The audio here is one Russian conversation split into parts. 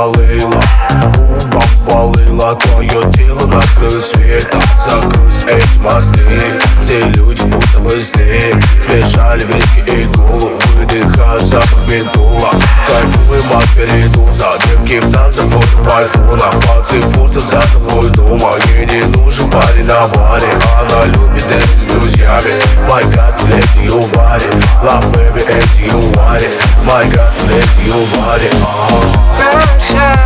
болела, губа болела Твое тело накрыло светом Закрылись эти мосты Все люди будто бы сны Смешали виски и колу Выдыхая запах ментола Кайфуем от передоза Девки в танцах, фото в айфонах Пацы форсят за тобой дома Ей не нужен парень на баре. Она любит dance с друзьями My God, let you body Love baby, as you want it My God, let you body Sunshine, passion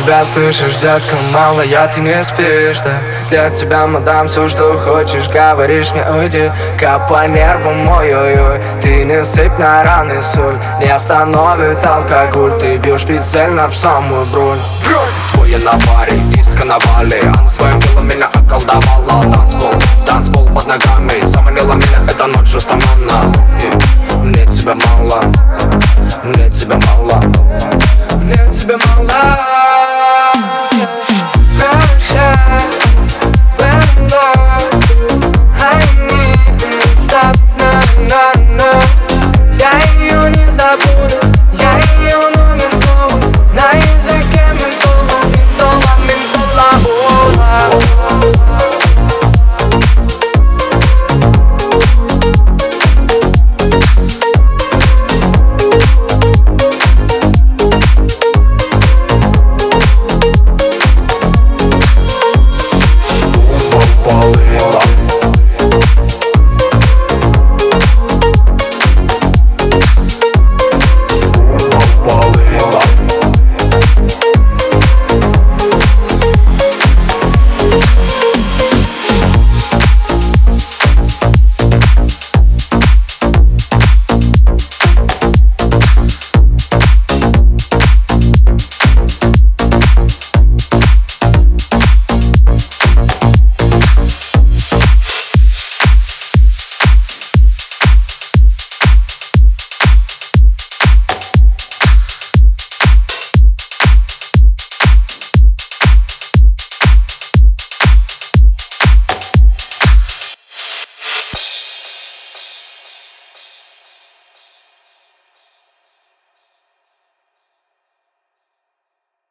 тебя слышишь, детка, мало я ты не спишь, да. Для тебя, мадам, все, что хочешь, говоришь мне, уйди. Капай нервы, мой ой, ой Ты не сыпь на раны соль. Не остановит алкоголь Ты бьешь прицельно в самую бруль Твои а на баре, диско на вале своим телом меня околдовала. Танцпол, танцпол под ногами Заманила меня эта ночь жестоманно Мне тебя мало Мне тебя мало.